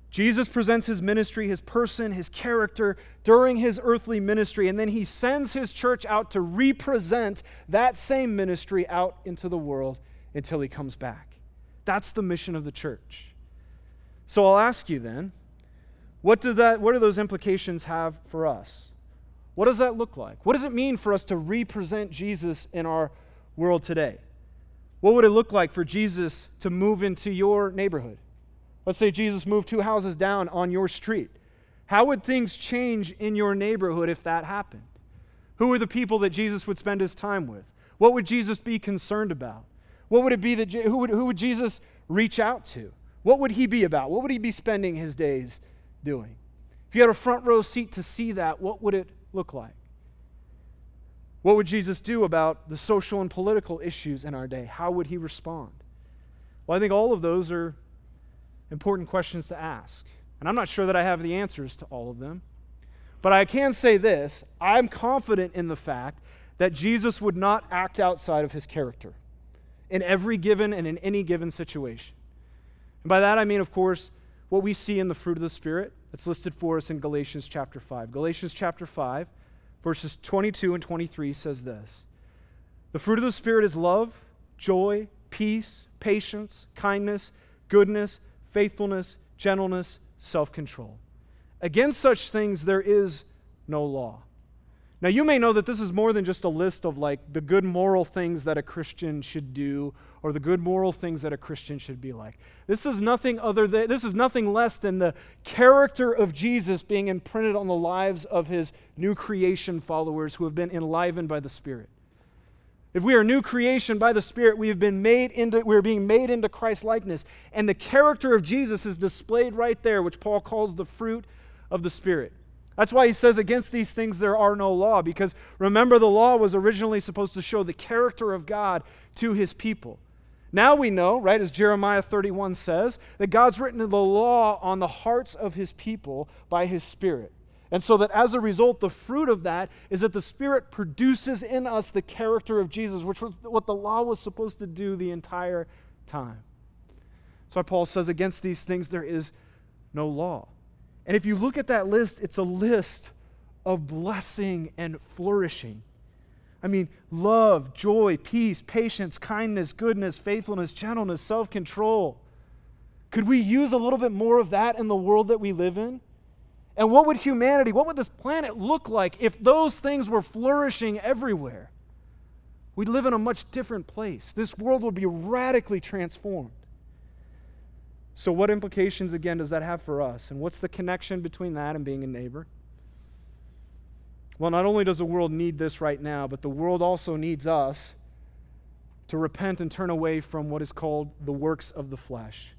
Jesus presents his ministry, his person, his character during his earthly ministry, and then he sends his church out to represent that same ministry out into the world until he comes back. That's the mission of the church. So I'll ask you then, what, does that, what do those implications have for us? What does that look like? What does it mean for us to represent Jesus in our world today? What would it look like for Jesus to move into your neighborhood? Let's say Jesus moved two houses down on your street. How would things change in your neighborhood if that happened? Who are the people that Jesus would spend his time with? What would Jesus be concerned about? What would it be that who would, who would Jesus reach out to? What would he be about? What would he be spending his days doing? If you had a front row seat to see that, what would it look like? What would Jesus do about the social and political issues in our day? How would he respond? Well, I think all of those are important questions to ask. And I'm not sure that I have the answers to all of them. But I can say this I'm confident in the fact that Jesus would not act outside of his character in every given and in any given situation. And by that I mean, of course, what we see in the fruit of the Spirit it's listed for us in Galatians chapter 5. Galatians chapter 5, verses 22 and 23 says this The fruit of the Spirit is love, joy, peace, patience, kindness, goodness, faithfulness, gentleness, self control. Against such things there is no law. Now, you may know that this is more than just a list of like the good moral things that a Christian should do or the good moral things that a Christian should be like. This is nothing other than this is nothing less than the character of Jesus being imprinted on the lives of his new creation followers who have been enlivened by the Spirit. If we are new creation by the Spirit, we have been made into we're being made into Christ likeness. And the character of Jesus is displayed right there, which Paul calls the fruit of the Spirit. That's why he says, Against these things there are no law, because remember, the law was originally supposed to show the character of God to his people. Now we know, right, as Jeremiah 31 says, that God's written the law on the hearts of his people by his Spirit. And so that as a result, the fruit of that is that the Spirit produces in us the character of Jesus, which was what the law was supposed to do the entire time. So Paul says, Against these things there is no law. And if you look at that list, it's a list of blessing and flourishing. I mean, love, joy, peace, patience, kindness, goodness, faithfulness, gentleness, self control. Could we use a little bit more of that in the world that we live in? And what would humanity, what would this planet look like if those things were flourishing everywhere? We'd live in a much different place. This world would be radically transformed. So, what implications, again, does that have for us? And what's the connection between that and being a neighbor? Well, not only does the world need this right now, but the world also needs us to repent and turn away from what is called the works of the flesh.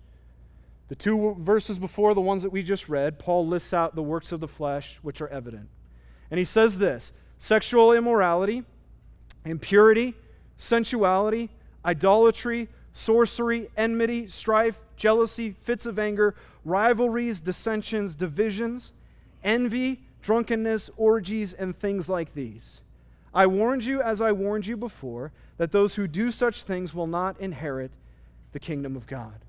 The two verses before, the ones that we just read, Paul lists out the works of the flesh which are evident. And he says this sexual immorality, impurity, sensuality, idolatry, sorcery, enmity, strife, jealousy, fits of anger, rivalries, dissensions, divisions, envy, drunkenness, orgies, and things like these. I warned you, as I warned you before, that those who do such things will not inherit the kingdom of God.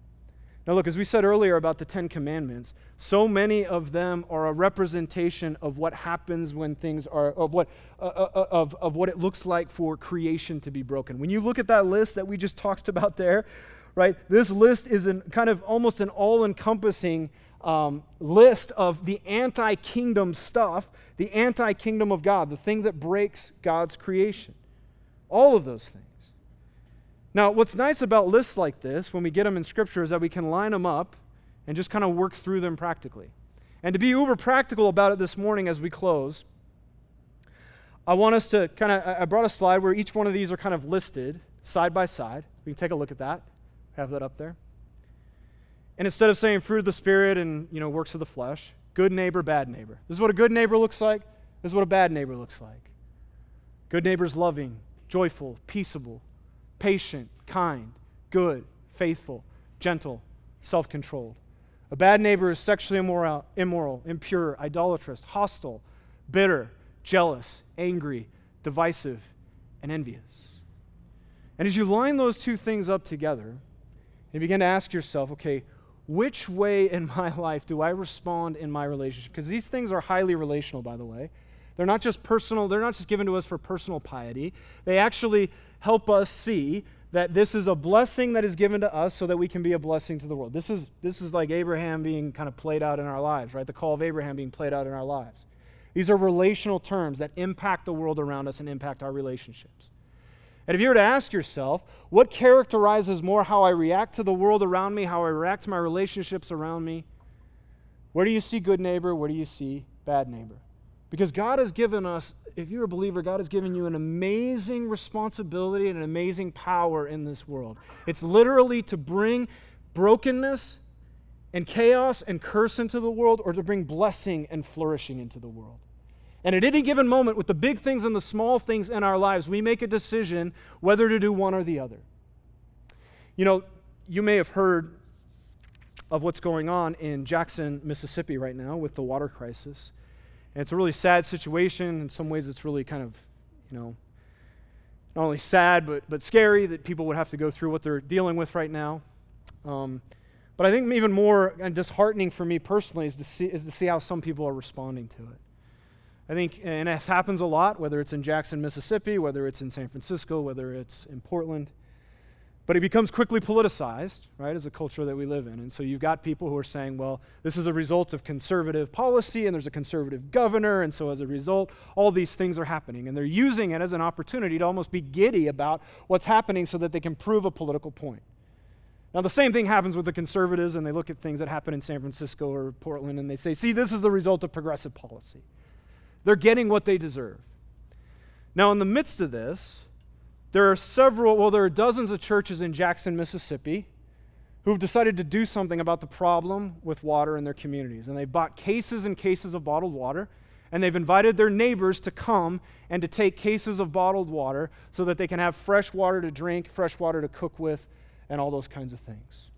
Now, look, as we said earlier about the Ten Commandments, so many of them are a representation of what happens when things are, of what, uh, uh, uh, of, of what it looks like for creation to be broken. When you look at that list that we just talked about there, right, this list is an, kind of almost an all encompassing um, list of the anti kingdom stuff, the anti kingdom of God, the thing that breaks God's creation. All of those things. Now, what's nice about lists like this, when we get them in Scripture, is that we can line them up and just kind of work through them practically. And to be uber practical about it this morning as we close, I want us to kind of, I brought a slide where each one of these are kind of listed side by side. We can take a look at that, have that up there. And instead of saying fruit of the Spirit and, you know, works of the flesh, good neighbor, bad neighbor. This is what a good neighbor looks like. This is what a bad neighbor looks like. Good neighbor is loving, joyful, peaceable, patient, kind, good, faithful, gentle, self controlled. A bad neighbor is sexually immoral, immoral, impure, idolatrous, hostile, bitter, jealous, angry, divisive, and envious. And as you line those two things up together, you begin to ask yourself, okay, which way in my life do I respond in my relationship? Because these things are highly relational, by the way. They're not just personal, they're not just given to us for personal piety. They actually help us see that this is a blessing that is given to us so that we can be a blessing to the world. This is, this is like Abraham being kind of played out in our lives, right? The call of Abraham being played out in our lives. These are relational terms that impact the world around us and impact our relationships. And if you were to ask yourself, what characterizes more how I react to the world around me, how I react to my relationships around me? Where do you see good neighbor? Where do you see bad neighbor? Because God has given us if you're a believer, God has given you an amazing responsibility and an amazing power in this world. It's literally to bring brokenness and chaos and curse into the world or to bring blessing and flourishing into the world. And at any given moment, with the big things and the small things in our lives, we make a decision whether to do one or the other. You know, you may have heard of what's going on in Jackson, Mississippi right now with the water crisis. And it's a really sad situation. In some ways, it's really kind of, you know, not only sad, but, but scary that people would have to go through what they're dealing with right now. Um, but I think even more and disheartening for me personally is to, see, is to see how some people are responding to it. I think, and it happens a lot, whether it's in Jackson, Mississippi, whether it's in San Francisco, whether it's in Portland. But it becomes quickly politicized, right, as a culture that we live in. And so you've got people who are saying, well, this is a result of conservative policy, and there's a conservative governor, and so as a result, all these things are happening. And they're using it as an opportunity to almost be giddy about what's happening so that they can prove a political point. Now, the same thing happens with the conservatives, and they look at things that happen in San Francisco or Portland, and they say, see, this is the result of progressive policy. They're getting what they deserve. Now, in the midst of this, there are several, well, there are dozens of churches in Jackson, Mississippi, who've decided to do something about the problem with water in their communities. And they've bought cases and cases of bottled water, and they've invited their neighbors to come and to take cases of bottled water so that they can have fresh water to drink, fresh water to cook with, and all those kinds of things.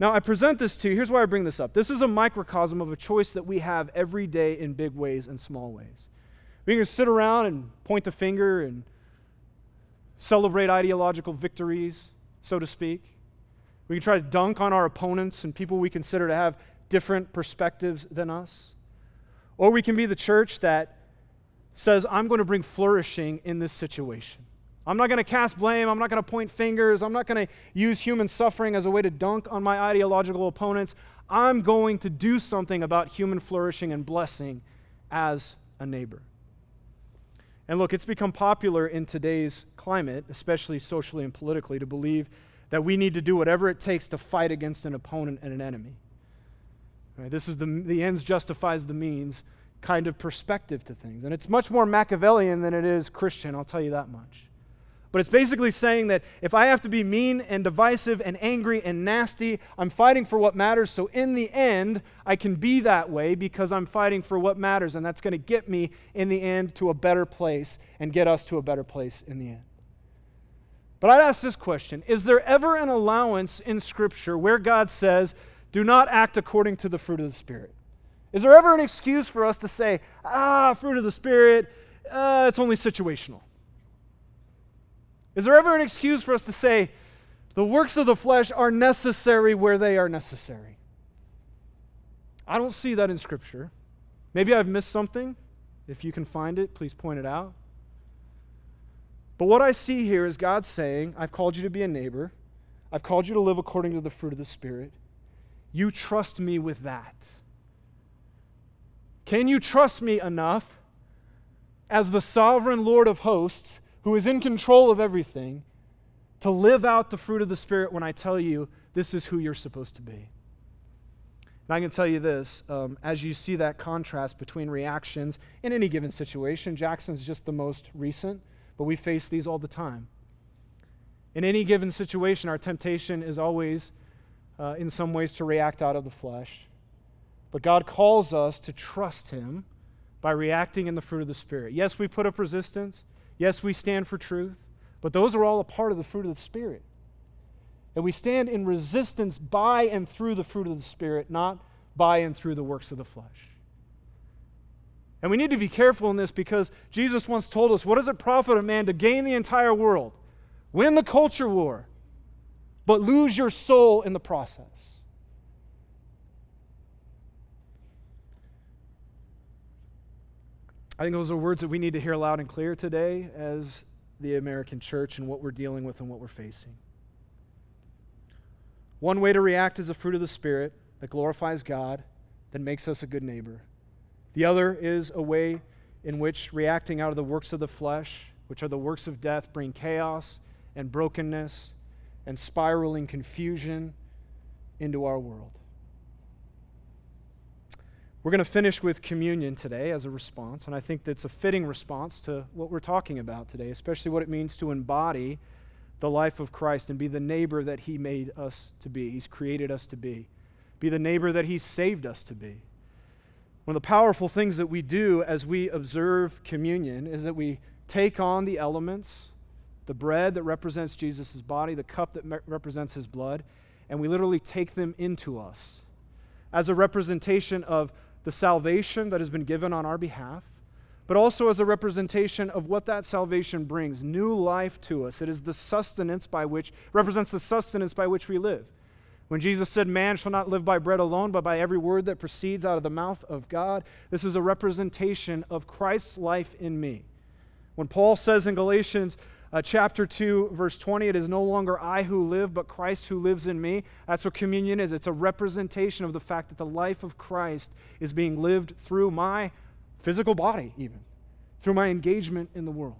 Now, I present this to you. Here's why I bring this up. This is a microcosm of a choice that we have every day in big ways and small ways. We can sit around and point the finger and celebrate ideological victories, so to speak. We can try to dunk on our opponents and people we consider to have different perspectives than us. Or we can be the church that says, I'm going to bring flourishing in this situation. I'm not going to cast blame. I'm not going to point fingers. I'm not going to use human suffering as a way to dunk on my ideological opponents. I'm going to do something about human flourishing and blessing as a neighbor. And look, it's become popular in today's climate, especially socially and politically, to believe that we need to do whatever it takes to fight against an opponent and an enemy. Right? This is the, the ends justifies the means kind of perspective to things. And it's much more Machiavellian than it is Christian, I'll tell you that much. But it's basically saying that if I have to be mean and divisive and angry and nasty, I'm fighting for what matters. So in the end, I can be that way because I'm fighting for what matters. And that's going to get me in the end to a better place and get us to a better place in the end. But I'd ask this question Is there ever an allowance in Scripture where God says, do not act according to the fruit of the Spirit? Is there ever an excuse for us to say, ah, fruit of the Spirit, uh, it's only situational? Is there ever an excuse for us to say, the works of the flesh are necessary where they are necessary? I don't see that in Scripture. Maybe I've missed something. If you can find it, please point it out. But what I see here is God saying, I've called you to be a neighbor. I've called you to live according to the fruit of the Spirit. You trust me with that. Can you trust me enough as the sovereign Lord of hosts who is in control of everything, to live out the fruit of the Spirit when I tell you this is who you're supposed to be. And I can tell you this um, as you see that contrast between reactions in any given situation, Jackson's just the most recent, but we face these all the time. In any given situation, our temptation is always, uh, in some ways, to react out of the flesh. But God calls us to trust Him by reacting in the fruit of the Spirit. Yes, we put up resistance. Yes, we stand for truth, but those are all a part of the fruit of the Spirit. And we stand in resistance by and through the fruit of the Spirit, not by and through the works of the flesh. And we need to be careful in this because Jesus once told us what does it profit a man to gain the entire world, win the culture war, but lose your soul in the process? I think those are words that we need to hear loud and clear today as the American church and what we're dealing with and what we're facing. One way to react is a fruit of the Spirit that glorifies God, that makes us a good neighbor. The other is a way in which reacting out of the works of the flesh, which are the works of death, bring chaos and brokenness and spiraling confusion into our world. We're going to finish with communion today as a response, and I think that's a fitting response to what we're talking about today, especially what it means to embody the life of Christ and be the neighbor that He made us to be, He's created us to be, be the neighbor that He saved us to be. One of the powerful things that we do as we observe communion is that we take on the elements, the bread that represents Jesus' body, the cup that me- represents His blood, and we literally take them into us. As a representation of the salvation that has been given on our behalf, but also as a representation of what that salvation brings new life to us. It is the sustenance by which, represents the sustenance by which we live. When Jesus said, Man shall not live by bread alone, but by every word that proceeds out of the mouth of God, this is a representation of Christ's life in me. When Paul says in Galatians, uh, chapter 2, verse 20. It is no longer I who live, but Christ who lives in me. That's what communion is. It's a representation of the fact that the life of Christ is being lived through my physical body, even, through my engagement in the world.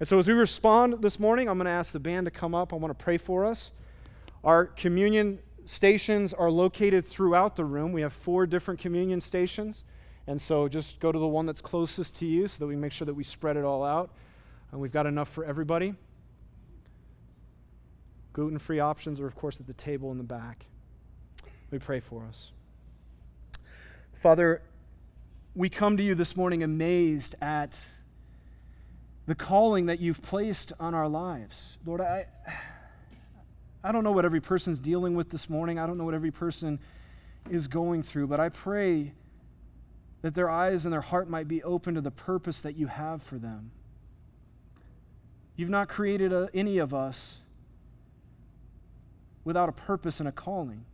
And so, as we respond this morning, I'm going to ask the band to come up. I want to pray for us. Our communion stations are located throughout the room. We have four different communion stations. And so, just go to the one that's closest to you so that we make sure that we spread it all out. And we've got enough for everybody. Gluten free options are, of course, at the table in the back. We pray for us. Father, we come to you this morning amazed at the calling that you've placed on our lives. Lord, I, I don't know what every person's dealing with this morning. I don't know what every person is going through, but I pray that their eyes and their heart might be open to the purpose that you have for them. You've not created a, any of us without a purpose and a calling.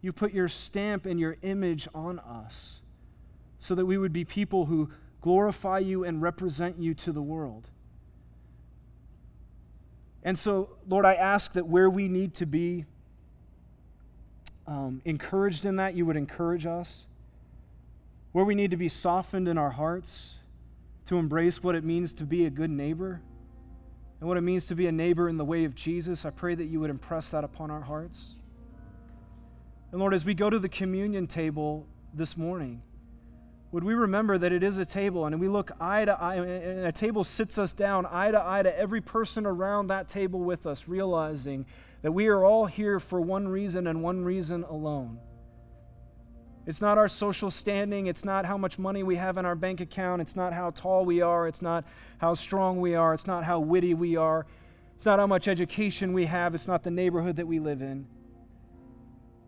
You put your stamp and your image on us so that we would be people who glorify you and represent you to the world. And so, Lord, I ask that where we need to be um, encouraged in that, you would encourage us. Where we need to be softened in our hearts to embrace what it means to be a good neighbor and what it means to be a neighbor in the way of Jesus. I pray that you would impress that upon our hearts. And Lord, as we go to the communion table this morning, would we remember that it is a table and we look eye to eye, and a table sits us down eye to eye to every person around that table with us, realizing that we are all here for one reason and one reason alone it's not our social standing. It's not how much money we have in our bank account. It's not how tall we are. It's not how strong we are. It's not how witty we are. It's not how much education we have. It's not the neighborhood that we live in.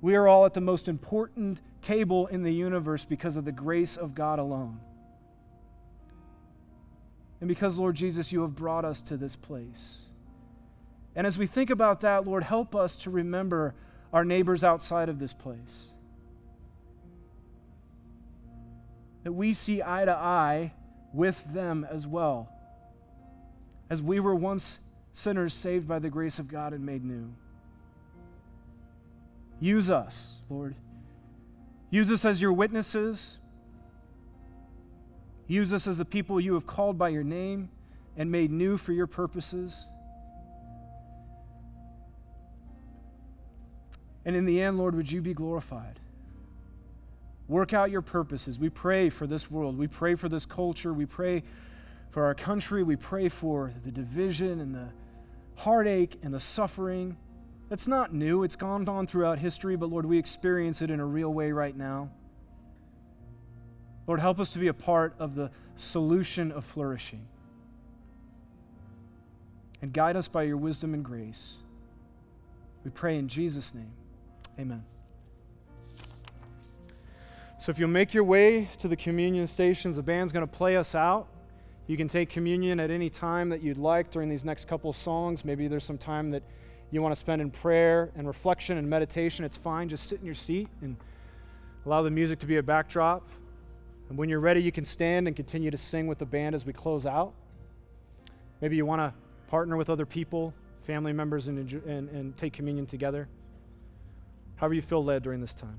We are all at the most important table in the universe because of the grace of God alone. And because, Lord Jesus, you have brought us to this place. And as we think about that, Lord, help us to remember our neighbors outside of this place. That we see eye to eye with them as well, as we were once sinners saved by the grace of God and made new. Use us, Lord. Use us as your witnesses. Use us as the people you have called by your name and made new for your purposes. And in the end, Lord, would you be glorified? Work out your purposes. We pray for this world. We pray for this culture. We pray for our country. We pray for the division and the heartache and the suffering. That's not new. It's gone on throughout history, but Lord, we experience it in a real way right now. Lord, help us to be a part of the solution of flourishing. And guide us by your wisdom and grace. We pray in Jesus' name. Amen. So if you'll make your way to the communion stations, the band's going to play us out. You can take communion at any time that you'd like during these next couple songs. Maybe there's some time that you want to spend in prayer and reflection and meditation. It's fine. Just sit in your seat and allow the music to be a backdrop. And when you're ready, you can stand and continue to sing with the band as we close out. Maybe you want to partner with other people, family members, and, and, and take communion together. However, you feel led during this time.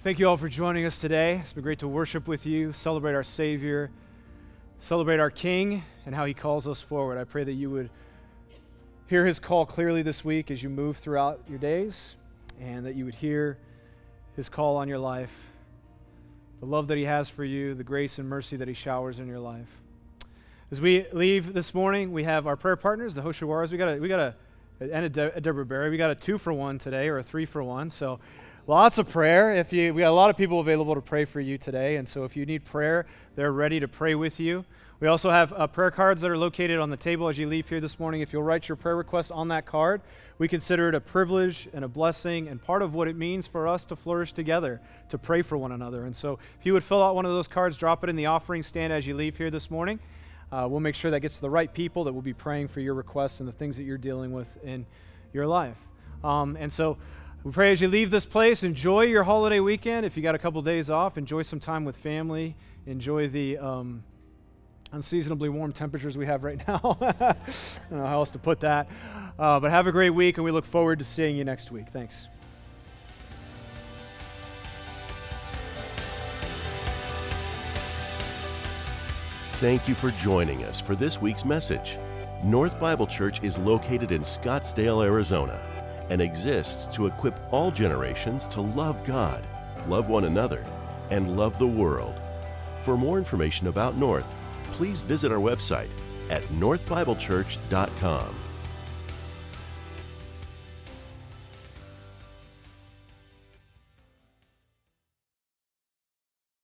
Thank you all for joining us today. It's been great to worship with you, celebrate our Savior, celebrate our King, and how He calls us forward. I pray that you would hear His call clearly this week as you move throughout your days, and that you would hear His call on your life, the love that He has for you, the grace and mercy that He showers in your life. As we leave this morning, we have our prayer partners, the Hoshawaras. We got a, we got a, and a, De- a Deborah Berry. We got a two for one today, or a three for one. So lots of prayer. If you, we got a lot of people available to pray for you today, and so if you need prayer, they're ready to pray with you. We also have uh, prayer cards that are located on the table as you leave here this morning. If you'll write your prayer request on that card, we consider it a privilege and a blessing and part of what it means for us to flourish together, to pray for one another. And so if you would fill out one of those cards, drop it in the offering stand as you leave here this morning. Uh, we'll make sure that gets to the right people that will be praying for your requests and the things that you're dealing with in your life. Um, and so we pray as you leave this place, enjoy your holiday weekend. If you got a couple days off, enjoy some time with family. Enjoy the um, unseasonably warm temperatures we have right now. I don't know how else to put that. Uh, but have a great week, and we look forward to seeing you next week. Thanks. Thank you for joining us for this week's message. North Bible Church is located in Scottsdale, Arizona, and exists to equip all generations to love God, love one another, and love the world. For more information about North, please visit our website at northbiblechurch.com.